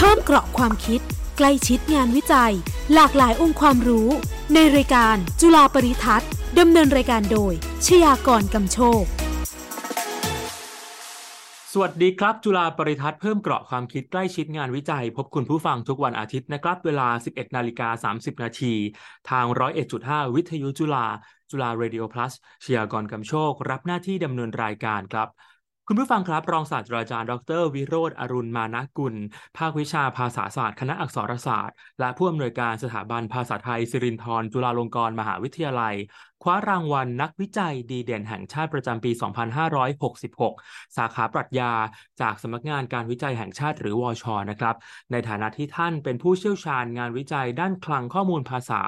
เพิ่มเกราะความคิด ใกล้ชิดงานวิจัย หลากหลายองค์ความรู้ ในรายการจุฬาปริทัศน์ดำเนินรายการโดย ชยากรกำโชค สวัสดีครับ จุฬาปริทัศน์เพิ่มเกราะความคิดใกล้ชิดงานวิจัย พบคุณผู้ฟังทุกวันอาทิตย์นะครับ เวลา 11นาฬิกา30 นาทีทาง 101.5 วิทยุจุฬาจุฬาเรดิโอพลัสชยากรกำโชค รับหน้าที่ดำเนินรายการครับ คุณผู้ฟังครับ รองศาสตราจารย์ ดร วิโรธอรุณมานะกุล ภาควิชาภาษาศาสตร์ คณะอักษรศาสตร์ และผู้อำนวยการสถาบันภาษาไทย สิรินธรจุฬาลงกรณ์มหาวิทยาลัย คว้ารางวัลนักวิจัยดีเด่นแห่งชาติประจำปี 2566 สาขาปรัชญา จากสำนักงานการวิจัยแห่งชาติหรือวชนะครับ ในฐานะที่ท่านเป็นผู้เชี่ยวชาญงานวิจัยด้านคลังข้อมูลภาษา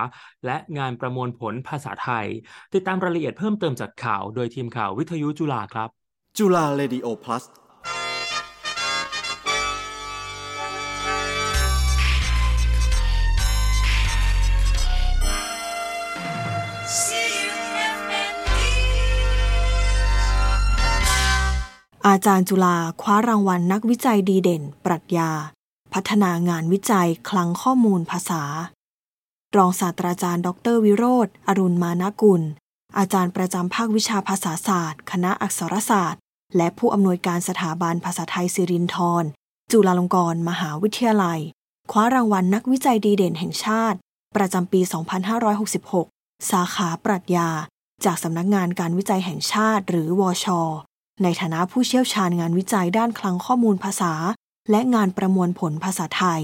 และงานประมวลผลภาษาไทย ติดตามรายละเอียดเพิ่มเติมจากข่าว โดยทีมข่าววิทยุจุฬาครับ จุฬาเรดิโอพลัสอาจารย์จุฬาคว้ารางวัลนักวิจัยดีเด่น ปรัชญา พัฒนางานวิจัยคลังข้อมูลภาษา รองศาสตราจารย์ ดรวิโรธอรุณมานากุล อาจารย์ประจำภาควิชาภาษาศาสตร์ คณะอักษรศาสตร์ และผู้อำนวยการสถาบันภาษาไทยสิรินธรจุฬาลงกรณ์มหาวิทยาลัย คว้ารางวัลนักวิจัยดีเด่นแห่งชาติ ประจำปี 2566 สาขาปรัชญา จากสำนักงานการวิจัยแห่งชาติหรือวชในฐานะผู้เชี่ยวชาญงานวิจัยด้านคลังข้อมูลภาษา และงานประมวลผลภาษาไทย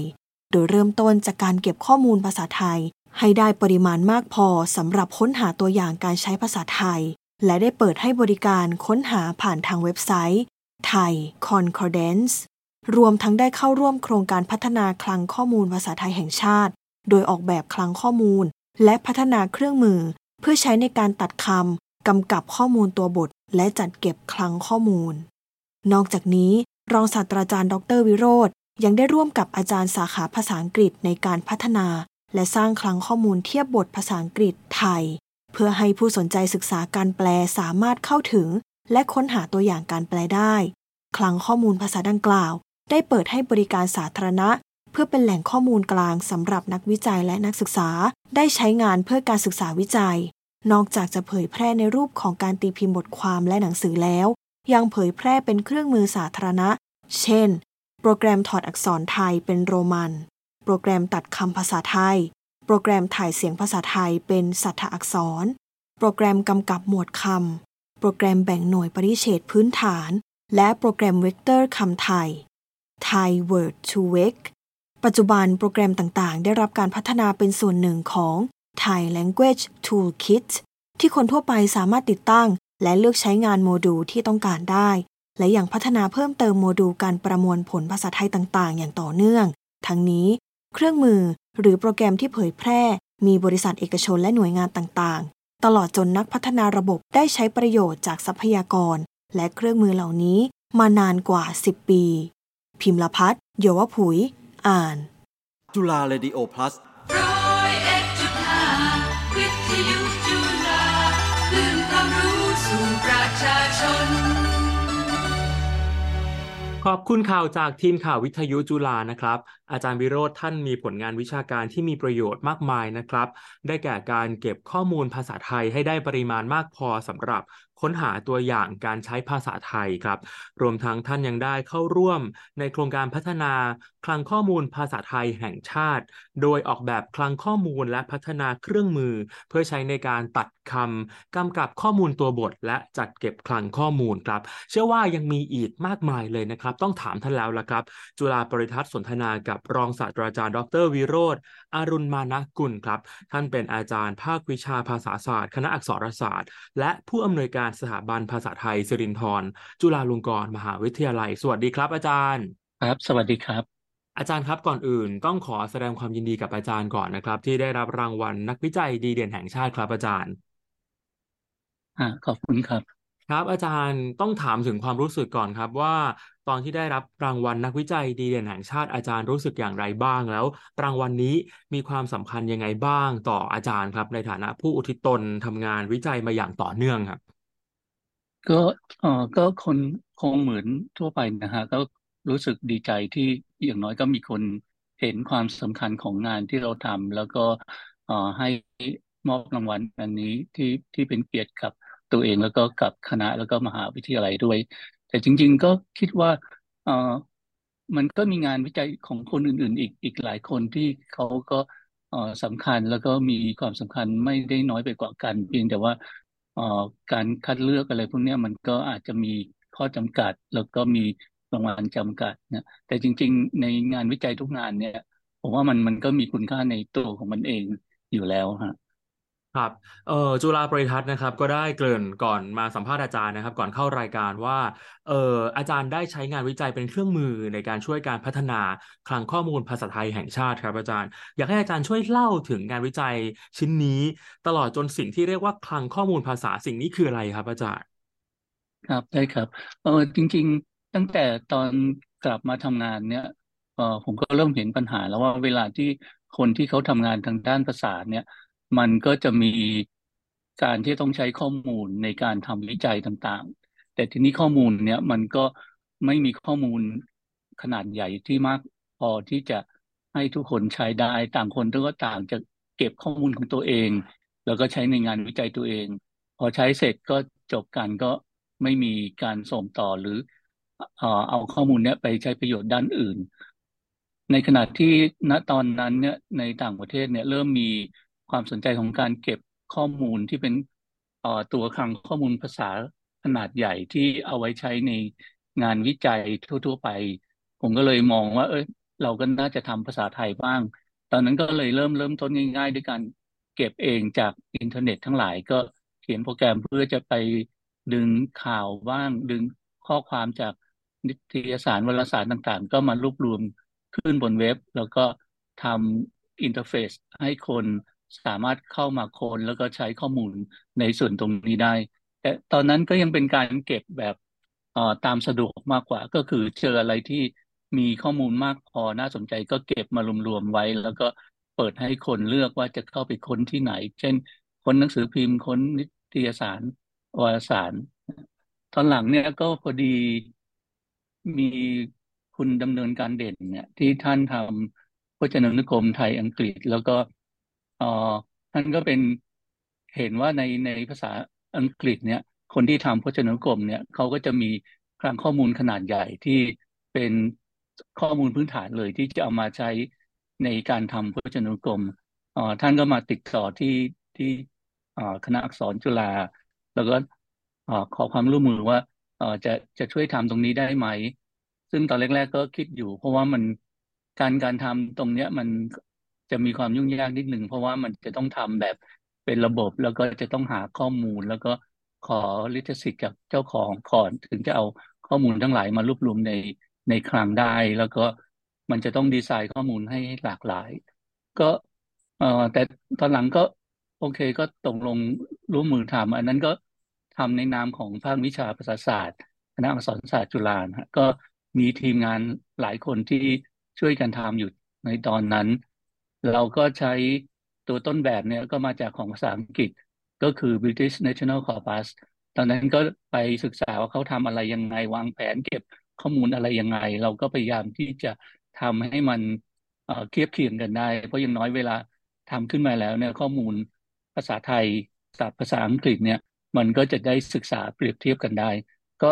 โดยเริ่มต้นจากการเก็บข้อมูลภาษาไทย ให้ได้ปริมาณมากพอสำหรับค้นหาตัวอย่างการใช้ภาษาไทย และได้เปิดให้บริการค้นหาผ่านทางเว็บไซต์ไทย Concordance รวมทั้งได้เข้าร่วมโครงการพัฒนาคลังข้อมูลภาษาไทยแห่งชาติ โดยออกแบบคลังข้อมูล และพัฒนาเครื่องมือ เพื่อใช้ในการตัดคำกำกับข้อมูลตัวบท และจัดเก็บคลังข้อมูล นอกจากนี้ รองศาสตราจารย์ ดรวิโรธยังได้ร่วมกับอาจารย์สาขาภาษาอังกฤษในการพัฒนา และสร้างคลังข้อมูลเทียบบทภาษาอังกฤษไทย เพื่อให้ผู้สนใจศึกษาการแปลสามารถเข้าถึง และค้นหาตัวอย่างการแปลได้ คลังข้อมูลภาษาดังกล่าว ได้เปิดให้บริการสาธารณะ เพื่อเป็นแหล่งข้อมูลกลางสำหรับนักวิจัยและนักศึกษา ได้ใช้งานเพื่อการศึกษาวิจัย นอกจากจะเผยแพร่ในรูปของการตีพิมพ์บทความและหนังสือแล้ว ยังเผยแพร่เป็นเครื่องมือสาธารณะ เช่น โปรแกรมถอดอักษรไทยเป็นโรมัน โปรแกรมตัดคำภาษาไทย โปรแกรมถ่ายเสียงภาษาไทยเป็นสัทอักษร โปรแกรมกำกับหมวดคำ โปรแกรมแบ่งหน่วยปริจเฉทพื้นฐาน และโปรแกรมเวกเตอร์คำไทย Thai Word to Vec ปัจจุบันโปรแกรมต่างๆ ได้รับการพัฒนาเป็นส่วนหนึ่งของ Thai Language Toolkit ที่คนทั่วไปสามารถติดตั้ง และเลือกใช้งานโมดูลที่ต้องการได้ และยังพัฒนาเพิ่มเติมโมดูลการประมวลผลภาษาไทยต่างๆ อย่างต่อเนื่อง ทั้งนี้ เครื่องมือหรือโปรแกรมที่เผยแพร่ มีบริษัทเอกชนและหน่วยงานต่างๆ ตลอดจนนักพัฒนาระบบได้ใช้ประโยชน์จากทรัพยากร และเครื่องมือเหล่านี้มานานกว่า 10 ปี พิมพ์ละพัฒน์โยวผุย อ่าน จุฬาเรดิโอพลัสร้อยเอ็ดจุดห้าวิทยุจุฬาคลื่นความรู้สู่ประชาชน ขอบคุณข่าวจากทีมข่าววิทยุจุฬานะครับ อาจารย์วิโรธท่านมีผลงานวิชาการที่มีประโยชน์มากมายนะครับ ได้แก่การเก็บข้อมูลภาษาไทยให้ได้ปริมาณมากพอสำหรับค้นหาตัวอย่างการใช้ภาษาไทยครับ รวมทั้งท่านยังได้เข้าร่วมในโครงการพัฒนาคลังข้อมูลภาษาไทยแห่งชาติ โดยออกแบบคลังข้อมูลและพัฒนาเครื่องมือ เพื่อใช้ในการตัดคำกำกับข้อมูลตัวบท และจัดเก็บคลังข้อมูลครับ เชื่อว่ายังมีอีกมากมายเลยนะครับ ต้องถามท่านแล้วละครับ จุฬาปริทัศน์สนทนากับรองศาสตราจารย์ ดรวิโรธอารุณมานะกุลครับ ท่านเป็นอาจารย์ภาควิชาภาษาศาสตร์ คณะอักษรศาสตร์ และผู้อำนวยการสถาบันภาษาไทยสิรินธรจุฬาลงกรณ์มหาวิทยาลัย สวัสดีครับอาจารย์ ครับ สวัสดีครับ อาจารย์ครับก่อนอื่นต้องขอแสดงความยินดีกับอาจารย์ก่อนนะครับ ที่ได้รับรางวัลนักวิจัยดีเด่นแห่งชาติครับอาจารย์อ่าขอบคุณครับ ครับอาจารย์ต้องถามถึงความรู้สึกก่อนครับว่า ตอนที่ได้รับรางวัลนักวิจัยดีเด่นแห่งชาติอาจารย์รู้สึกอย่างไรบ้างแล้ว รางวัลนี้มีความสำคัญยังไงบ้างต่ออาจารย์ครับ ในฐานะผู้อุทิศตนทำงานวิจัยมาอย่างต่อเนื่องครับ ก็เออก็คนคงเหมือนทั่วไปนะฮะก็ รู้สึกดีใจที่อย่างน้อยก็มีคนเห็นความสำคัญของงานที่เราทำแล้วก็ให้มอบรางวัลอันนี้ที่ที่เป็นเกียรติกับตัวเองแล้วก็กับคณะแล้วก็มหาวิทยาลัยด้วย แต่จริง ๆ ก็คิดว่าเออมันก็มีงานวิจัยของคนอื่น ๆ อีกอีกหลายคนที่เขาก็เออสำคัญแล้วก็มีความสำคัญไม่ได้น้อยไปกว่ากัน เพียงแต่ว่าเออการคัดเลือกอะไรพวกนี้มันก็อาจจะมีข้อจำกัด แล้วก็มี รางวัลจำกัดนะแต่จริง ๆ ในงานวิจัยทุกงานเนี่ยผมว่ามันมันก็มีคุณค่าในตัวของมันเองอยู่แล้วฮะครับเอ่อจุฬาปริทัศน์นะครับ ก็ได้เกริ่นก่อนมาสัมภาษณ์อาจารย์นะครับ ก่อนเข้ารายการว่าเอ่ออาจารย์ได้ใช้งานวิจัยเป็นเครื่องมือในการช่วยการพัฒนาคลังข้อมูลภาษาไทยแห่งชาติครับ อาจารย์ อยากให้อาจารย์ช่วยเล่าถึงงานวิจัยชิ้นนี้ ตลอดจนสิ่งที่เรียกว่าคลังข้อมูลภาษาสิ่งนี้คืออะไรครับ อาจารย์ ครับได้ครับเออจริงๆ ตั้งแต่ตอนกลับมาทำงานเนี่ยเออผมก็เริ่มเห็นปัญหาแล้วว่าเวลาที่คนที่เขาทำงานทางด้านภาษาเนี่ย มันก็จะมีการที่ต้องใช้ข้อมูลในการทำวิจัยต่างๆ แต่ทีนี้ข้อมูลเนี่ยมันก็ไม่มีข้อมูลขนาดใหญ่ที่มากพอที่จะให้ทุกคนใช้ได้ต่างคนก็ต่างจะเก็บข้อมูลของตัวเอง แล้วก็ใช้ในงานวิจัยตัวเอง พอใช้เสร็จก็จบกันก็ไม่มีการส่งต่อหรือ เอาข้อมูลเนี้ยไปใช้ประโยชน์ด้านอื่น ในขณะที่ณตอนนั้นเนี่ยในต่างประเทศเนี่ยเริ่มมีความสนใจของการเก็บข้อมูลที่เป็นตัวคลังข้อมูลภาษาขนาดใหญ่ที่เอาไว้ใช้ในงานวิจัยทั่ว ๆ ไป ผมก็เลยมองว่า เอ้ยเราก็น่าจะทำภาษาไทยบ้าง ตอนนั้นก็เลยเริ่มเริ่มต้นง่ายๆ ด้วยการเก็บเองจากอินเทอร์เน็ตทั้งหลายก็เขียนโปรแกรมเพื่อจะไปดึงข่าวบ้าง ดึงข้อความจาก นิตยสารวารสารต่างๆ ก็มารวบรวมขึ้นบนเว็บ แล้วก็ทำ interfaceให้คนสามารถเข้ามาค้นแล้วก็ใช้ข้อมูลในส่วนตรงนี้ได้ แต่ตอนนั้นก็ยังเป็นการเก็บแบบตามสะดวกมากกว่า ก็คือเจออะไรที่มีข้อมูลมากพอน่าสนใจก็เก็บมารวมๆไว้ แล้วก็เปิดให้คนเลือกว่าจะเข้าไปค้นที่ไหน เช่น ค้นหนังสือพิมพ์ค้นนิตยสารวารสาร ตอนหลังเนี่ยก็พอดี มีคุณดำเนินการเด่นเนี่ย ที่ท่านทำพจนานุกรมไทยอังกฤษ แล้วก็เออท่านก็เป็นเห็นว่าในในภาษาอังกฤษเนี่ย คนที่ทำพจนานุกรมเนี่ยเขาก็จะมีคลังข้อมูลขนาดใหญ่ที่เป็นข้อมูลพื้นฐานเลยที่จะเอามาใช้ในการทำพจนานุกรมออท่านก็มาติดต่อที่ที่คณะอักษรจุฬาแล้วก็อขอความร่วมมือว่า เอ่อจะจะช่วยทำตรงนี้ได้ไหม ซึ่งตอนแรก ๆ ก็คิดอยู่ เพราะว่ามันการการทำตรงเนี้ยมันจะมีความยุ่งยากนิดหนึ่งเพราะว่ามันจะต้องทำแบบเป็นระบบแล้วก็จะต้องหาข้อมูล แล้วก็ขอลิขสิทธิ์จากเจ้าของก่อนถึงจะเอาข้อมูลทั้งหลายมารวบรวมในในคลังได้ แล้วก็มันจะต้องดีไซน์ข้อมูลให้หลากหลาย ก็เอ่อแต่ตอนหลังก็โอเคก็ตกลงร่วมมือทำอันนั้นก็ ทำในนามของภาควิชาภาษาศาสตร์คณะอักษรศาสตร์จุฬานะก็มีทีมงานหลายคนที่ช่วยกันทำอยู่ในตอนนั้น เราก็ใช้ตัวต้นแบบเนี่ยก็มาจากของภาษาอังกฤษก็คือ British National Corpus ตอนนั้นก็ไปศึกษาว่าเขาทำอะไรยังไง วางแผนเก็บข้อมูลอะไรยังไง เราก็พยายามที่จะทำให้มันเทียบเคียงกันได้ เพราะอย่างน้อยเวลาทำขึ้นมาแล้วเนี่ยข้อมูลภาษาไทยกับภาษาอังกฤษเนี่ย มันก็จะได้ศึกษาเปรียบเทียบกันได้ ก็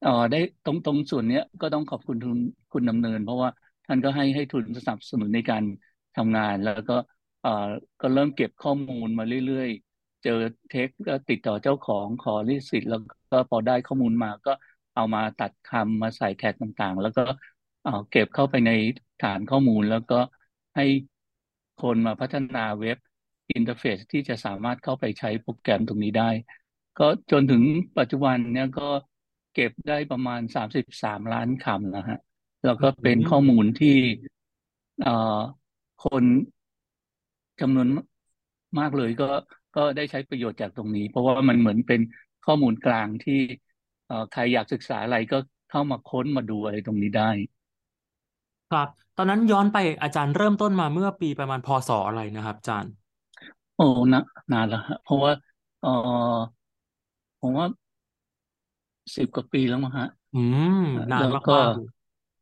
เอ่อได้ตรงตรงส่วนเนี้ยก็ต้องขอบคุณทุนคุณดำเนิน เพราะว่าท่านก็ให้ให้ทุนสนับสนุนในการทำงานแล้วก็เอ่อก็เริ่มเก็บข้อมูลมาเรื่อยๆ เจอเทคก็ติดต่อเจ้าของขอลิขสิทธิ์แล้วก็พอได้ข้อมูลมาก็เอามาตัดคำมาใส่ tag ต่างๆ แล้วก็เอ่อเก็บเข้าไปในฐานข้อมูลแล้วก็ให้คนมาพัฒนาเว็บ interface ที่จะสามารถเข้าไปใช้โปรแกรมตรงนี้ได้ ก็จนถึงปัจจุบันเนี่ยก็เก็บได้ประมาณสามสิบสามล้านคำนะฮะแล้วก็เป็นข้อมูลที่เอ่อคนจำนวนมากเลยก็ก็ได้ใช้ประโยชน์จากตรงนี้ เพราะว่ามันเหมือนเป็นข้อมูลกลางที่เอ่อใครอยากศึกษาอะไรก็เข้ามาค้นมาดูอะไรตรงนี้ได้ ครับ ตอนนั้นย้อนไปอาจารย์เริ่มต้นมาเมื่อปีประมาณพศอะไรนะครับอาจารย์ โอ้นะนานแล้วฮะ เพราะว่าเออผมว่าสิบกว่าปีแล้วมั้งฮะ อืม นานแล้วก็มากๆเลย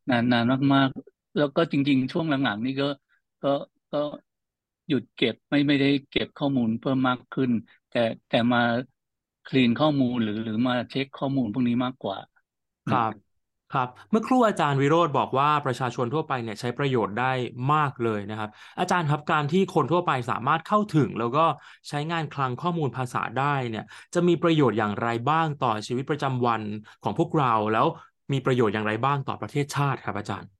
นานนานมากๆ แล้วก็จริง ๆ ช่วงหลังๆนี่ก็ก็ก็หยุดเก็บไม่ไม่ได้เก็บข้อมูลเพิ่มมากขึ้น แต่แต่มาคลีนข้อมูลหรือหรือมาเช็คข้อมูลพวกนี้มากกว่า ครับ ครับ เมื่อครู่อาจารย์วิโรธบอกว่าประชาชนทั่วไปเนี่ยใช้ประโยชน์ได้มากเลยนะครับ อาจารย์ครับการที่คนทั่วไปสามารถเข้าถึง แล้วก็ใช้งานคลังข้อมูลภาษาได้เนี่ย จะมีประโยชน์อย่างไรบ้างต่อชีวิตประจำวันของพวกเราแล้วมีประโยชน์อย่างไรบ้างต่อประเทศชาติครับอาจารย์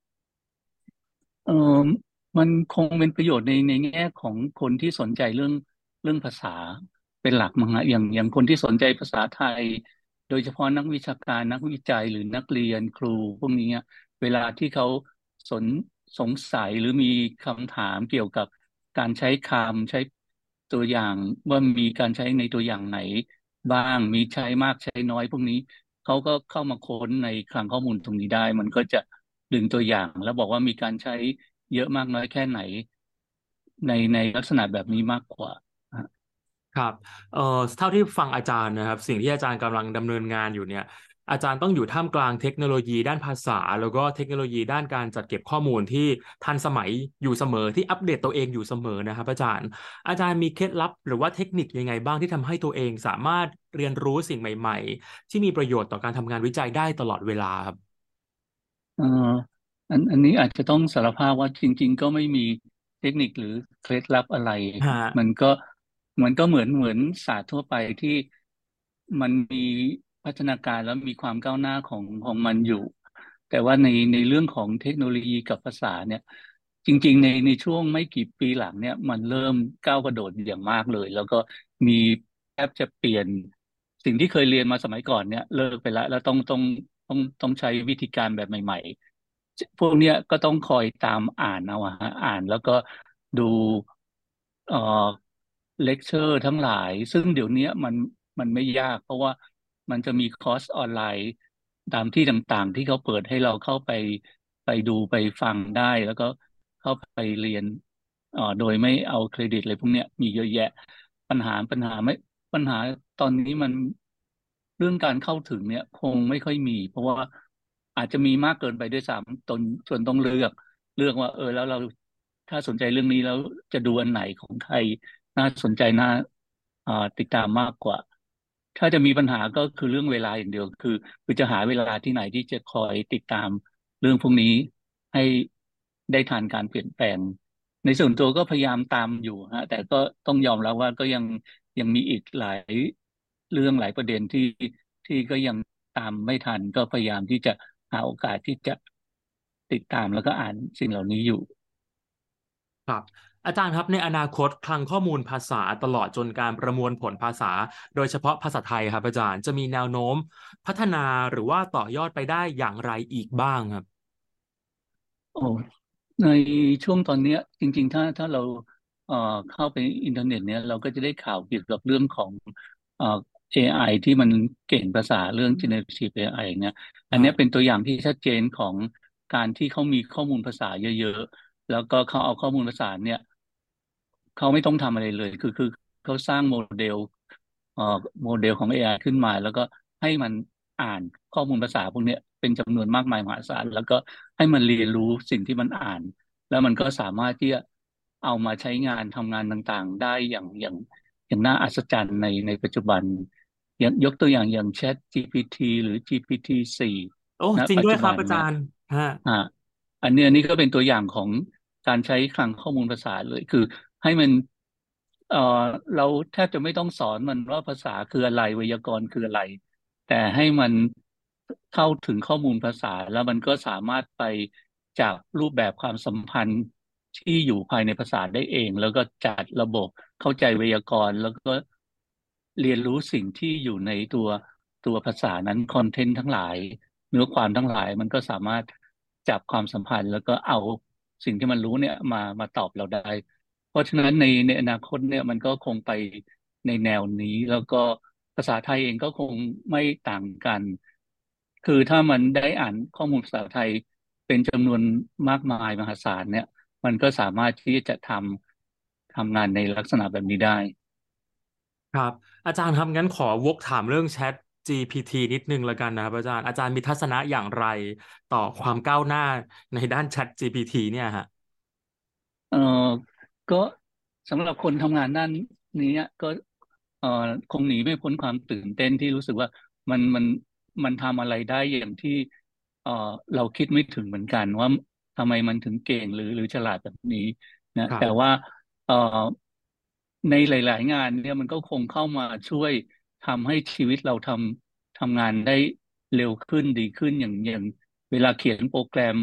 เออมันคงเป็นประโยชน์ในในแง่ของคนที่สนใจเรื่องเรื่องภาษาเป็นหลักมั้งฮะอย่างอย่างคนที่สนใจภาษาไทย โดยเฉพาะนักวิชาการนักวิจัยหรือนักเรียนครู พวกนี้เวลาที่เขาสนสงสัยหรือมีคำถามเกี่ยวกับการใช้คำใช้ตัวอย่างว่ามีการใช้ในตัวอย่างไหน บ้างมีใช้มากใช้น้อย พวกนี้เขาก็เข้ามาค้นในคลังข้อมูลตรงนี้ได้ มันก็จะดึงตัวอย่าง แล้วบอกว่ามีการใช้เยอะมากน้อยแค่ไหน ในในลักษณะแบบนี้มากกว่า ครับ เอ่อ เท่าที่ฟังอาจารย์นะครับ สิ่งที่อาจารย์กำลังดำเนินงานอยู่เนี่ย อาจารย์ต้องอยู่ท่ามกลางเทคโนโลยีด้านภาษา แล้วก็เทคโนโลยีด้านการจัดเก็บข้อมูลที่ทันสมัยอยู่เสมอที่อัปเดตตัวเองอยู่เสมอนะครับ อาจารย์ อาจารย์มีเคล็ดลับหรือว่าเทคนิคยังไงบ้างที่ทำให้ตัวเองสามารถเรียนรู้สิ่งใหม่ ๆ ที่มีประโยชน์ต่อการทำงานวิจัยได้ตลอดเวลาครับเอ่ออันอันนี้อาจจะต้องสารภาพว่าจริง ๆ ก็ไม่มีเทคนิคหรือเคล็ดลับอะไรฮะมันก็ มันก็เหมือนเหมือนศาสตร์ทั่วไปที่มันมีพัฒนาการแล้วมีความก้าวหน้าของของมันอยู่ แต่ว่าในในเรื่องของเทคโนโลยีกับภาษาเนี่ย จริง ๆ ในในช่วงไม่กี่ปีหลังเนี่ย มันเริ่มก้าวกระโดดอย่างมากเลย แล้วก็มีแทบจะเปลี่ยนสิ่งที่เคยเรียนมาสมัยก่อนเนี่ย เลิกไปแล้วแล้วต้องต้องต้องต้องใช้วิธีการแบบใหม่ ๆ พวกเนี้ยก็ต้องคอยตามอ่านเอาอะฮะอ่านแล้วก็ดูเอ่อ เลคเชอร์ทั้งหลาย ซึ่งเดี๋ยวนี้มันมันไม่ยาก เพราะว่ามันจะมีคอร์สออนไลน์ตามที่ต่างๆ ที่เขาเปิดให้เราเข้าไปไปดูไปฟังได้ แล้วก็เข้าไปเรียนอ่อโดยไม่เอาเครดิตอะไรพวกเนี้ยมีเยอะแยะ ปัญหาปัญหาไม่ปัญหาตอนนี้มันเรื่องการเข้าถึงเนี่ยคงไม่ค่อยมี เพราะว่าอาจจะมีมากเกินไปด้วยซ้ำตนส่วนต้องเลือกเลือกว่า เออ แล้วเราถ้าสนใจเรื่องนี้แล้วจะดูอันไหนของใคร น่าสนใจน่าติดตามมากกว่า ถ้าจะมีปัญหาก็คือเรื่องเวลาอย่างเดียวคือ คือจะหาเวลาที่ไหนที่จะคอยติดตามเรื่องพวกนี้ให้ได้ทันการเปลี่ยนแปลง ในส่วนตัวก็พยายามตามอยู่ฮะ แต่ก็ต้องยอมรับว่าก็ยังยังมีอีกหลายเรื่องหลายประเด็นที่ที่ก็ยังตามไม่ทัน ก็พยายามที่จะหาโอกาสที่จะติดตามแล้วก็อ่านสิ่งเหล่านี้อยู่ ครับ อาจารย์ครับในอนาคตคลังข้อมูลภาษาตลอดจนการประมวลผลภาษา โดยเฉพาะภาษาไทยครับ อาจารย์จะมีแนวโน้ม พัฒนาหรือว่าต่อยอดไปได้อย่างไรอีกบ้างครับโอ้ในช่วงตอนนี้จริง ๆ ถ้าถ้าเราเอ่อเข้าไปอินเทอร์เน็ตเนี่ยเราก็จะได้ข่าวเกี่ยวกับเรื่องของเอ่อ AI ที่มันเก่งภาษาเรื่อง generative AI เนี่ยอันนี้เป็นตัวอย่างที่ชัดเจนของการที่เขามีข้อมูลภาษาเยอะๆ แล้วก็เขาเอาข้อมูลภาษาเนี่ยเขาไม่ต้องทำอะไรเลย คือคือเขาสร้างโมเดลเอ่อโมเดลของ AI ขึ้นมา แล้วก็ให้มันอ่านข้อมูลภาษาพวกเนี้ยเป็นจำนวนมากมายมหาศาลแล้วก็ให้มันเรียนรู้สิ่งที่มันอ่าน แล้วมันก็สามารถที่จะเอามาใช้งานทำงานต่างๆ ได้อย่างอย่างอย่างน่าอัศจรรย์ในในปัจจุบันอย่างยกตัวอย่างอย่าง Chat GPT หรือ GPT 4โอ้ณจริงปัจด้วยจุครับับนอาเนี่จายรย์ฮะอ่าอันนี้อันนี้ก็เป็นตัวอย่างของ การใช้คลังข้อมูลภาษาเลย คือให้มันเออเราแทบจะไม่ต้องสอนมันว่าภาษาคืออะไรไวยากรณ์คืออะไร แต่ให้มันเข้าถึงข้อมูลภาษาแล้วมันก็สามารถไปจับรูปแบบความสัมพันธ์ที่อยู่ภายในภาษาได้เอง แล้วก็จัดระบบเข้าใจไวยากรณ์ แล้วก็เรียนรู้สิ่งที่อยู่ในตัวตัวภาษานั้นคอนเทนต์ทั้งหลาย เนื้อความทั้งหลายมันก็สามารถจับความสัมพันธ์ แล้วก็เอา สิ่งที่มันรู้เนี่ยมามาตอบเราได้ เพราะฉะนั้นในในอนาคตเนี่ยมันก็คงไปในแนวนี้ แล้วก็ภาษาไทยเองก็คงไม่ต่างกัน คือถ้ามันได้อ่านข้อมูลภาษาไทยเป็นจำนวนมากมายมหาศาลเนี่ย มันก็สามารถที่จะทำทำงานในลักษณะแบบนี้ได้ ครับ อาจารย์ครับงั้นขอวกถามเรื่อง Chat GPT นิดนึงละกันนะครับอาจารย์อาจารย์มีทัศนะอย่างไรต่อความก้าวหน้าในด้าน Chat GPT เนี่ยฮะเออก็สำหรับคนทำงานด้านนี้ก็เออคงหนีไม่พ้นความตื่นเต้นที่รู้สึกว่ามันมันมันทำอะไรได้อย่างที่เออเราคิดไม่ถึงเหมือนกัน ว่าทำไมมันถึงเก่งหรือหรือฉลาดแบบนี้นะแต่ว่าเออในหลาย ๆ งานเนี่ยมันก็คงเข้ามาช่วย ทำให้ชีวิตเราทำทำงานได้เร็วขึ้นดีขึ้นอย่างอย่างเวลาเขียนโปรแกรม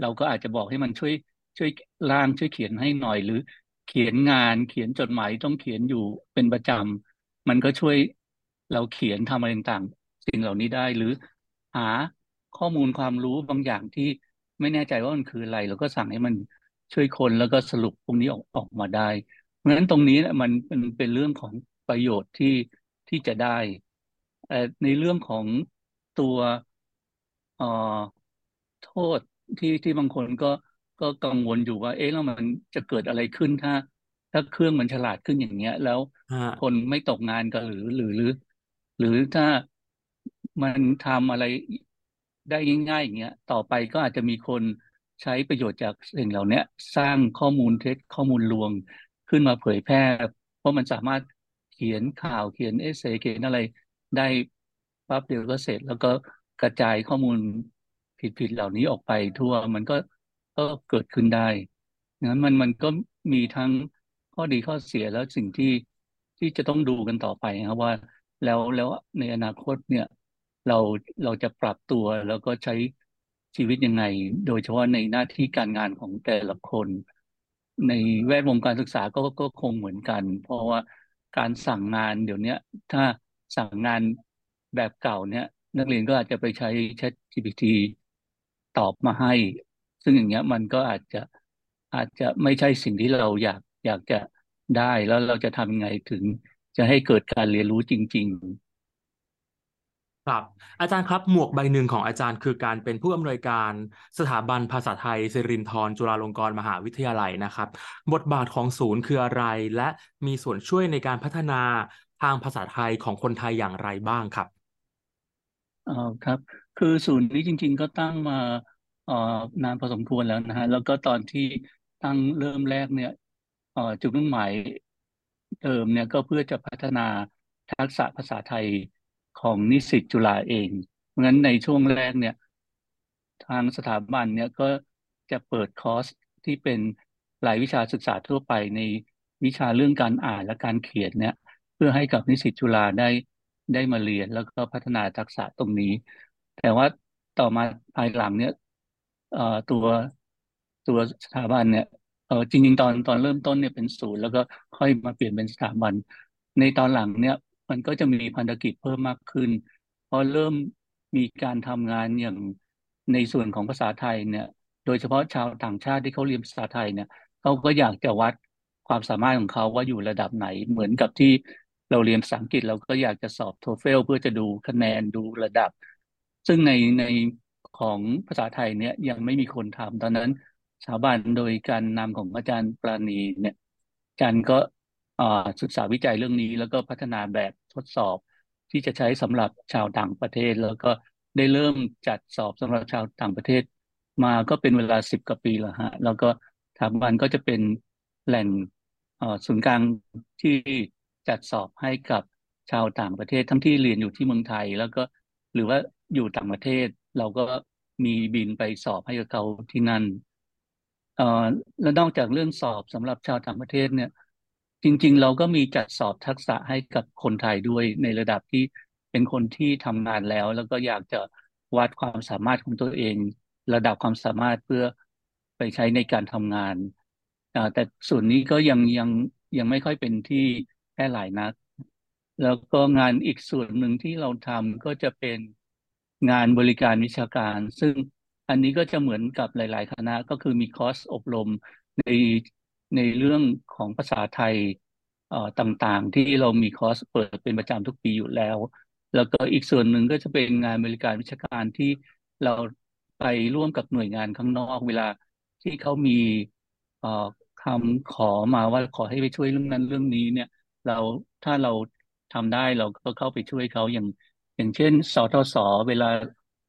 เราก็อาจจะบอกให้มันช่วยช่วยร่างช่วยเขียนให้หน่อยหรือเขียนงานเขียนจดหมายต้องเขียนอยู่เป็นประจำมันก็ช่วยเราเขียนทำอะไรต่างๆสิ่งเหล่านี้ได้หรือหาข้อมูลความรู้บางอย่างที่ไม่แน่ใจว่ามันคืออะไรเราก็สั่งให้มันช่วยคนแล้วก็สรุปพวกนี้ออกออกมาได้ เพราะฉะนั้นตรงนี้มันเป็นเป็นเรื่องของประโยชน์ที่ ที่จะได้ในเรื่องของตัวเอ่อโทษที่ที่บางคนก็ก็กังวลอยู่ว่า เอ๊ะแล้วมันจะเกิดอะไรขึ้นถ้า ถ้าเครื่องมันฉลาดขึ้นอย่างเงี้ย แล้วคนไม่ตกงานกันหรือหรือหรือ หรือถ้ามันทำอะไรได้ง่ายๆอย่างเงี้ย ต่อไปก็อาจจะมีคนใช้ประโยชน์จากสิ่งเหล่านี้สร้างข้อมูลเท็จข้อมูลลวงขึ้นมาเผยแพร่ เพราะมันสามารถเขียนข่าวเขียนเอเซเขียนอะไรได้ปั๊บเดียวก็เสร็จ แล้วก็กระจายข้อมูลผิดๆเหล่านี้ออกไปทั่วมันก็ก็เกิดขึ้นได้งั้นมันมันก็มีทั้งข้อดีข้อเสียแล้วสิ่งที่ที่จะต้องดูกันต่อไปครับว่า แล้วแล้วในอนาคตเนี่ย เราเราจะปรับตัวแล้วก็ใช้ชีวิตยังไง โดยเฉพาะในหน้าที่การงานของแต่ละคน ในแวดวงการศึกษาก็ก็คงเหมือนกัน เพราะว่า การสั่งงานเดี๋ยวนี้ถ้าสั่งงานแบบเก่าเนี่ย นักเรียนก็อาจจะไปใช้ Chat GPT ตอบมาให้ ซึ่งอย่างเงี้ยมันก็อาจจะอาจจะไม่ใช่สิ่งที่เราอยากอยากจะได้แล้วเราจะทำยังไงถึงจะให้เกิดการเรียนรู้จริง ครับอาจารย์ครับหมวกใบหนึ่งของอาจารย์คือการเป็นผู้อำนวยการสถาบันภาษาไทยสิรินธรจุฬาลงกรณ์มหาวิทยาลัยนะครับ บทบาทของศูนย์คืออะไร และมีส่วนช่วยในการพัฒนาทางภาษาไทยของคนไทยอย่างไรบ้างครับอ๋อครับ คือศูนย์นี้จริง ๆ ก็ตั้งมาเอ่อนานพอสมควรแล้วนะฮะแล้วก็ตอนที่ตั้งเริ่มแรกเนี่ยเอ่อจุดมุ่งหมายเดิมเนี่ยก็เพื่อจะพัฒนาทักษะภาษาไทย ของนิสิตจุฬาเอง เพราะฉะนั้นในช่วงแรกเนี่ย ทางสถาบันเนี่ยก็จะเปิดคอร์สที่เป็นรายวิชาศึกษาทั่วไปในวิชาเรื่องการอ่านและการเขียนเนี่ย เพื่อให้กับนิสิตจุฬาได้ได้มาเรียนแล้วก็พัฒนาทักษะตรงนี้ แต่ว่าต่อมาภายหลังเนี่ยตัวตัวสถาบันเนี่ยเออจริงๆตอนตอนเริ่มต้นเนี่ยเป็นศูนย์แล้วก็ค่อยมาเปลี่ยนเป็นสถาบัน ในตอนหลังเนี่ย มันก็จะมีพันธกิจเพิ่มมากขึ้นพอเริ่มมีการทำงานอย่างในส่วนของภาษาไทยเนี่ย โดยเฉพาะชาวต่างชาติที่เขาเรียนภาษาไทยเนี่ยเขาก็อยากจะวัดความสามารถของเขาว่าอยู่ระดับไหนเหมือนกับที่เราเรียนภาษาอังกฤษเราก็อยากจะสอบโทเฟลเพื่อจะดูคะแนนดูระดับ ซึ่งในในของภาษาไทยเนี่ยยังไม่มีคนทำตอนนั้นสถาบันโดยการนำของอาจารย์ปราณีเนี่ยอาจารย์ก็ ศึกษาวิจัยเรื่องนี้ แล้วก็พัฒนาแบบทดสอบที่จะใช้สำหรับชาวต่างประเทศ แล้วก็ได้เริ่มจัดสอบสำหรับชาวต่างประเทศ มาก็เป็นเวลาสิบกว่าปีแล้วฮะ แล้วก็สถาบันก็จะเป็นแหล่งศูนย์กลางที่จัดสอบให้กับชาวต่างประเทศทั้งที่เรียนอยู่ที่เมืองไทย แล้วก็หรือว่าอยู่ต่างประเทศ เราก็มีบินไปสอบให้กับเขาที่นั่นเอ่อแล้วนอกจากเรื่องสอบสำหรับชาวต่างประเทศเนี่ย จริง ๆ เราก็มีจัดสอบทักษะให้กับคนไทยด้วยในระดับที่เป็นคนที่ทำงานแล้ว แล้วก็อยากจะวัดความสามารถของตัวเอง ระดับความสามารถเพื่อไปใช้ในการทำงานแต่ส่วนนี้ก็ยังยังยังไม่ค่อยเป็นที่แพร่หลายนัก แล้วก็งานอีกส่วนหนึ่งที่เราทำก็จะเป็นงานบริการวิชาการ ซึ่งอันนี้ก็จะเหมือนกับหลาย ๆ คณะก็คือมีคอร์สอบรมใน ในเรื่องของภาษาไทยต่างๆ ที่เรามีคอร์สเปิดเป็นประจำทุกปีอยู่แล้ว แล้วก็อีกส่วนหนึ่งก็จะเป็นงานบริการวิชาการที่เราไปร่วมกับหน่วยงานข้างนอกเวลาที่เขามีคำขอมาว่าขอให้ไปช่วยเรื่องนั้นเรื่องนี้เนี่ย เราถ้าเราทำได้เราก็เข้าไปช่วยเขาอย่าง อย่างเช่น สทศเวลา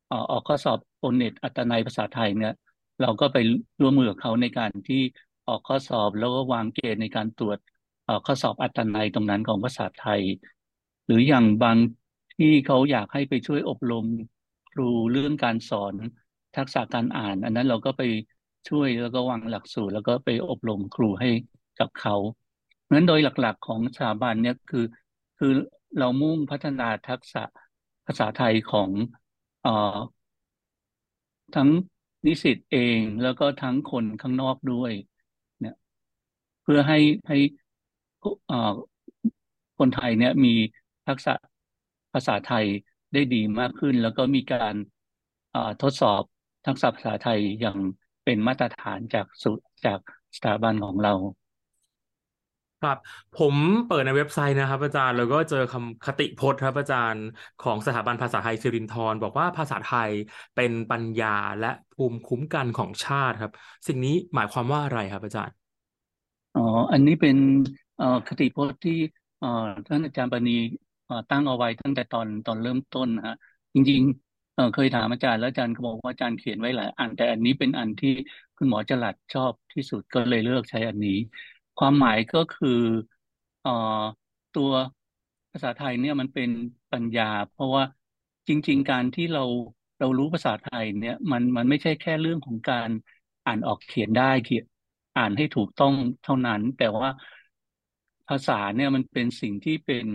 ออกข้อสอบโอเน็ตอัตนัยภาษาไทยเนี่ย เราก็ไปร่วมมือกับเขาในการที่ ออกข้อสอบแล้วก็วางเกณฑ์ในการตรวจข้อสอบอัตนัยตรงนั้นของภาษาไทย หรืออย่างบางที่เขาอยากให้ไปช่วยอบรมครูเรื่องการสอนทักษะการอ่าน อันนั้นเราก็ไปช่วยแล้วก็วางหลักสูตร แล้วก็ไปอบรมครูให้กับเขาเพราะฉะนั้นโดยหลักๆของสถาบันเนี่ยคือ คือเรามุ่งพัฒนาทักษะภาษาไทยของอทั้งนิสิตเองแล้วก็ทั้งคนข้างนอกด้วย เพื่อให้ให้คนไทยเนี่ยมีทักษะภาษาไทยได้ดีมากขึ้น แล้วก็มีการทดสอบทักษะภาษาไทยอย่างเป็นมาตรฐานจากสุจากสถาบันของเรา ครับ ผมเปิดในเว็บไซต์นะครับ อาจารย์แล้วก็เจอคำคติพจน์ครับอาจารย์ของสถาบันภาษาไทยสิรินธรบอกว่าภาษาไทยเป็นปัญญาและภูมิคุ้มกันของชาติครับ สิ่งนี้หมายความว่าอะไรครับอาจารย์ อ๋ออันนี้เป็นเอ่อคติพจน์ที่เอ่อท่านอาจารย์ปณีเอ่อตั้งเอาไว้ตั้งแต่ตอนตอนเริ่มต้นฮะจริงๆเอ่อเคยถามอาจารย์แล้วอาจารย์ก็บอกว่าอาจารย์เขียนไว้หลายอันแต่อันนี้เป็นอันที่คุณหมอจรัสชอบที่สุดก็เลยเลือกใช้อันนี้ ความหมายก็คือเอ่อตัวภาษาไทยเนี่ยมันเป็นปัญญา เพราะว่าจริง ๆ การที่เราเรารู้ภาษาไทยเนี่ยมันมันไม่ใช่แค่เรื่องของการอ่านออกเขียนได้เขียน อ่านให้ถูกต้องเท่านั้น แต่ว่าภาษาเนี่ยมันเป็นสิ่งที่เป็น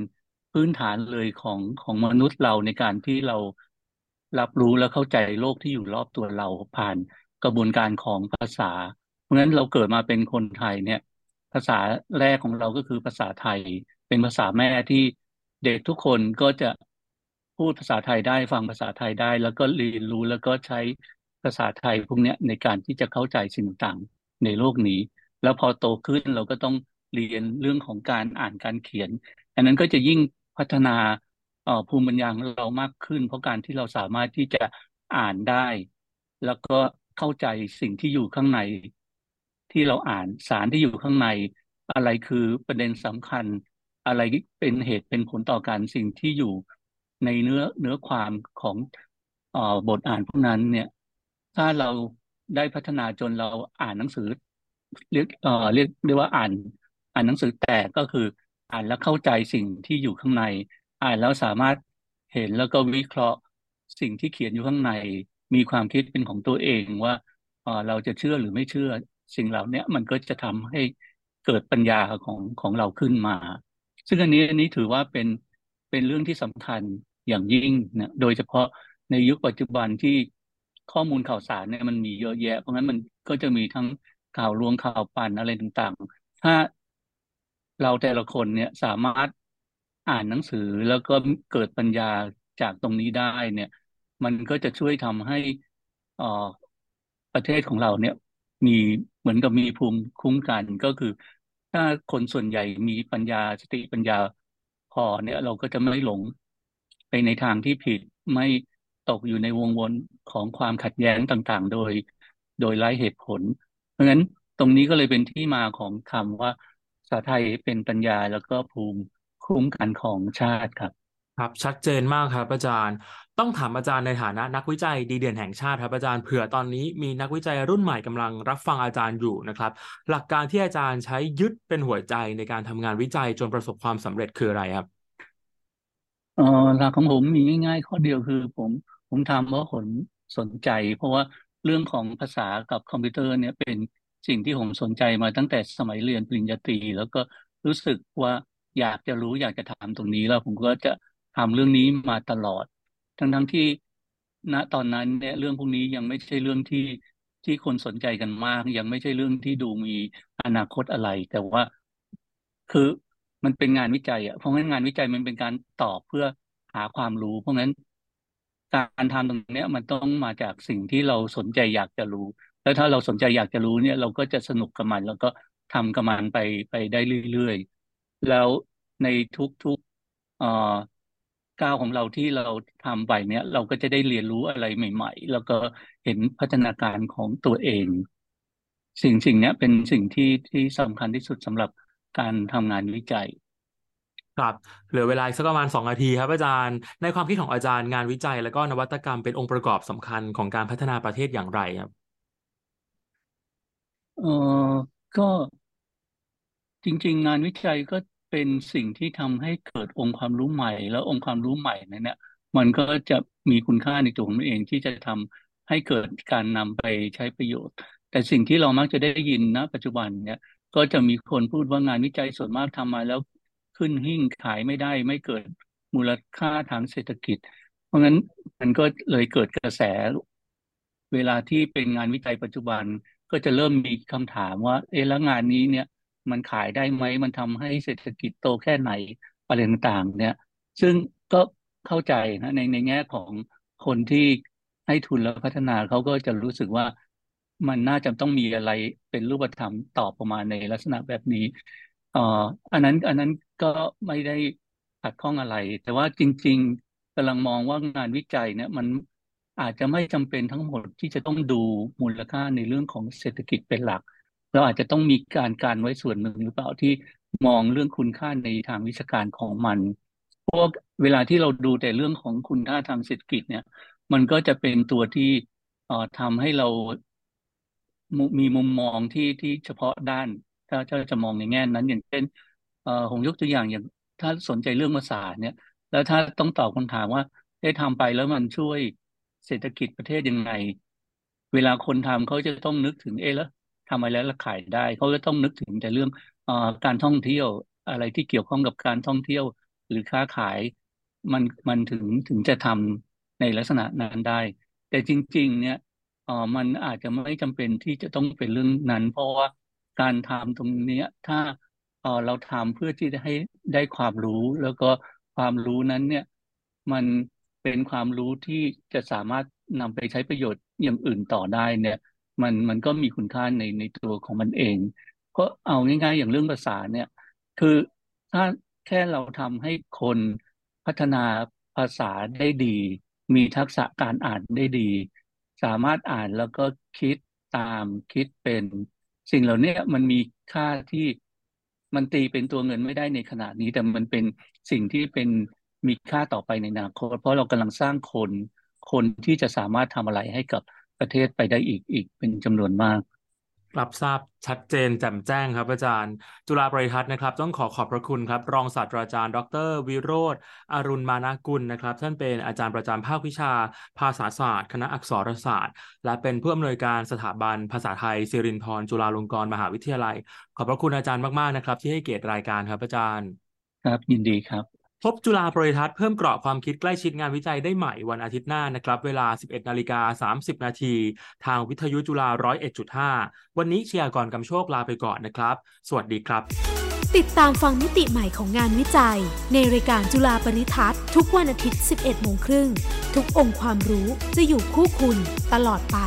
พื้นฐานเลยของของมนุษย์เราในการที่เรารับรู้และเข้าใจโลกที่อยู่รอบตัวเราผ่านกระบวนการของภาษา เพราะฉะนั้นเราเกิดมาเป็นคนไทยเนี่ย ภาษาแรกของเราก็คือภาษาไทย เป็นภาษาแม่ที่เด็กทุกคนก็จะพูดภาษาไทยได้ฟังภาษาไทยได้ แล้วก็เรียนรู้แล้วก็ใช้ภาษาไทยพวกนี้ในการที่จะเข้าใจสิ่งต่าง ในโลกนี้ แล้วพอโตขึ้นเราก็ต้องเรียนเรื่องของการอ่านการเขียน อันนั้นก็จะยิ่งพัฒนาภูมิปัญญาของเรามากขึ้น เพราะการที่เราสามารถที่จะอ่านได้ แล้วก็เข้าใจสิ่งที่อยู่ข้างใน ที่เราอ่านสารที่อยู่ข้างใน อะไรคือประเด็นสำคัญ อะไรเป็นเหตุเป็นผลต่อการสิ่งที่อยู่ในเนื้อเนื้อความของอบทอ่านพวกนั้นเนี่ย ถ้าเรา ได้พัฒนาจนเราอ่านหนังสือ เรียกเอ่อเรียกเรียกว่าอ่าน อ่านหนังสือแต่ก็คือ อ่านแล้วเข้าใจสิ่งที่อยู่ข้างใน อ่านแล้วสามารถเห็นแล้วก็วิเคราะห์สิ่งที่เขียนอยู่ข้างใน มีความคิดเป็นของตัวเองว่าเออเราจะเชื่อหรือไม่เชื่อ สิ่งเหล่านี้มันก็จะทำให้เกิดปัญญาของของเราขึ้นมา ซึ่งอันนี้อันนี้ถือว่าเป็นเป็นเรื่องที่สำคัญอย่างยิ่งนะโดยเฉพาะในยุคปัจจุบันที่ ข้อมูลข่าวสารเนี่ยมันมีเยอะแยะ เพราะงั้นมันก็จะมีทั้งข่าวลวงข่าวปั่นอะไรต่างๆ ถ้าเราแต่ละคนเนี่ยสามารถอ่านหนังสือแล้วก็เกิดปัญญาจากตรงนี้ได้เนี่ย มันก็จะช่วยทำให้อ่ประเทศของเราเนี่ย มีเหมือนกับมีภูมิคุ้มกันก็คือ ถ้าคนส่วนใหญ่มีปัญญาสติปัญญาพอเนี่ย เราก็จะไม่หลงไปในทางที่ผิดไม่ ตกอยู่ในวงวนของความขัดแย้งต่างๆ โดยโดยไร้เหตุผล เพราะฉะนั้นตรงนี้ก็เลยเป็นที่มาของคำว่าภาษาไทยเป็นปัญญาแล้วก็ภูมิคุ้มกันของชาติครับ ครับ ชัดเจนมากครับอาจารย์ ต้องถามอาจารย์ในฐานะนักวิจัยดีเด่นแห่งชาติครับอาจารย์เผื่อตอนนี้มีนักวิจัยรุ่นใหม่กำลังรับฟังอาจารย์อยู่นะครับ หลักการที่อาจารย์ใช้ยึดเป็นหัวใจในการทำงานวิจัยจนประสบความสำเร็จคืออะไรครับเออหลักของผมมีง่ายๆข้อเดียวคือผม ผมทำเพราะผมสนใจ เพราะว่าเรื่องของภาษากับคอมพิวเตอร์เนี่ยเป็นสิ่งที่ผมสนใจมาตั้งแต่สมัยเรียนปริญญาตรี แล้วก็รู้สึกว่าอยากจะรู้อยากจะทำตรงนี้แล้วผมก็จะทำเรื่องนี้มาตลอด ทั้งทั้งที่ณตอนนั้นเนี่ยเรื่องพวกนี้ยังไม่ใช่เรื่องที่ที่คนสนใจกันมาก ยังไม่ใช่เรื่องที่ดูมีอนาคตอะไร แต่ว่าคือมันเป็นงานวิจัยอะเพราะงั้นงานวิจัยมันเป็นการตอบเพื่อหาความรู้ เพราะงั้น การทำตรงนี้มันต้องมาจากสิ่งที่เราสนใจอยากจะรู้ แล้วถ้าเราสนใจอยากจะรู้เนี่ย เราก็จะสนุกกับมัน แล้วก็ทำกับมันไปไปได้เรื่อยๆ แล้วในทุกๆเอ่อก้าวของเราที่เราทำไปเนี้ยเราก็จะได้เรียนรู้อะไรใหม่ ๆ แล้วก็เห็นพัฒนาการของตัวเอง สิ่งสิ่งนี้เป็นสิ่งที่ที่สำคัญที่สุดสำหรับการทำงานวิจัย ครับเหลือเวลาสักประมาณ 2 นาทีครับอาจารย์ ในความคิดของอาจารย์งานวิจัย และก็นวัตกรรมเป็นองค์ประกอบสำคัญของการพัฒนาประเทศอย่างไรครับเออก็จริง ๆ งานวิจัยก็เป็นสิ่งที่ทำให้เกิดองค์ความรู้ใหม่ แล้วองค์ความรู้ใหม่นั้นเนี่ยมันก็จะมีคุณค่าในตัวของมันเองที่จะทำให้เกิดการนำไปใช้ประโยชน์ แต่สิ่งที่เรามักจะได้ยินนะปัจจุบันเนี่ยก็จะมีคนพูดว่างานวิจัยส่วนมากทำมาแล้ว ขึ้นหิ้งขายไม่ได้ไม่เกิดมูลค่าทางเศรษฐกิจ เพราะงั้นมันก็เลยเกิดกระแส เวลาที่เป็นงานวิจัยปัจจุบันก็จะเริ่มมีคำถามว่า เอ๊ะแล้วงานนี้เนี่ย มันขายได้ไหมมันทำให้เศรษฐกิจโตแค่ไหนอะไรต่างๆ เนี่ย ซึ่งก็เข้าใจนะในในแง่ของคนที่ให้ทุนแล้วพัฒนาเขาก็จะรู้สึกว่ามันน่าจะต้องมีอะไรเป็นรูปธรรมตอบประมาณในลักษณะแบบนี้ อ่ออันนั้นอันนั้นก็ไม่ได้ขัดข้องอะไร แต่ว่าจริง ๆกำลังมองว่างานวิจัยเนี่ยมันอาจจะไม่จำเป็นทั้งหมดที่จะต้องดูมูลค่าในเรื่องของเศรษฐกิจเป็นหลัก เราอาจจะต้องมีการการไว้ส่วนหนึ่งหรือเปล่าที่มองเรื่องคุณค่าในทางวิชาการของมันเพราะเวลาที่เราดูแต่เรื่องของคุณค่าทางเศรษฐกิจเนี่ย มันก็จะเป็นตัวที่เอ่อทำให้เรามีมุมมองที่ที่เฉพาะด้าน ถ้าถ้าจะมองในแง่นั้นอย่างเช่นเอ่อผมยกตัวอย่างอย่าง ถ้าสนใจเรื่องภาษาเนี่ย แล้วถ้าต้องตอบคำถามว่าได้ทำไปแล้วมันช่วยเศรษฐกิจประเทศยังไง เวลาคนทำเขาจะต้องนึกถึงเอแล้วทำไรแล้วขายได้เขาจะต้องนึกถึงแต่เรื่องเอ่อการท่องเที่ยวอะไรที่เกี่ยวข้องกับการท่องเที่ยว หรือค้าขายมันมันถึงถึงจะทำในลักษณะนั้นได้ แต่จริง ๆ เนี่ยอ่อมันอาจจะไม่จำเป็นที่จะต้องเป็นเรื่องนั้น เพราะว่า การทำตรงนี้ถ้าเออเราทำเพื่อที่จะให้ได้ความรู้ แล้วก็ความรู้นั้นเนี่ย มันเป็นความรู้ที่จะสามารถนำไปใช้ประโยชน์อย่างอื่นต่อได้เนี่ย มันมันก็มีคุณค่าในในตัวของมันเอง ก็เอาง่าย ๆ อย่างเรื่องภาษาเนี่ย คือถ้าแค่เราทำให้คนพัฒนาภาษาได้ดี มีทักษะการอ่านได้ดี สามารถอ่านแล้วก็คิดตามคิดเป็น สิ่งเหล่านี้มันมีค่าที่มันตีเป็นตัวเงินไม่ได้ในขณะนี้ แต่มันเป็นสิ่งที่เป็นมีค่าต่อไปในอนาคตเพราะเรากำลังสร้างคน คนที่จะสามารถทำอะไรให้กับประเทศไปได้อีกอีกเป็นจำนวนมาก รับทราบชัดเจนแจ่มแจ้งครับอาจารย์ จุฬาบริทัศน์นะครับ ต้องขอขอบพระคุณครับ รองศาสตราจารย์ ดร วิโรธอรุณมานากุลนะครับ ท่านเป็นอาจารย์ประจำภาควิชา ภาษาศาสตร์ คณะอักษรศาสตร์ และเป็นผู้อำนวยการสถาบันภาษาไทยสิรินธรจุฬาลงกรณ์มหาวิทยาลัย ขอบพระคุณอาจารย์มากๆนะครับ ที่ให้เกียรติรายการครับอาจารย์ ครับยินดีครับ พบจุฬาบริทัศน์เพิ่มเกราะความคิดใกล้ชิดงานวิจัยได้ใหม่วันอาทิตย์หน้านะครับ เวลา 11นาฬิกา30 นาทีทางวิทยุจุฬา 101.5 วันนี้เชียร์ก่อนกำโชคลาไปก่อนนะครับ สวัสดีครับ ติดตามฟังมิติใหม่ของงานวิจัย ในรายการจุฬาปริทัศน์ทุกวันอาทิตย์ 11โมงครึ่งทุกองค์ความรู้จะอยู่คู่คุณตลอดไป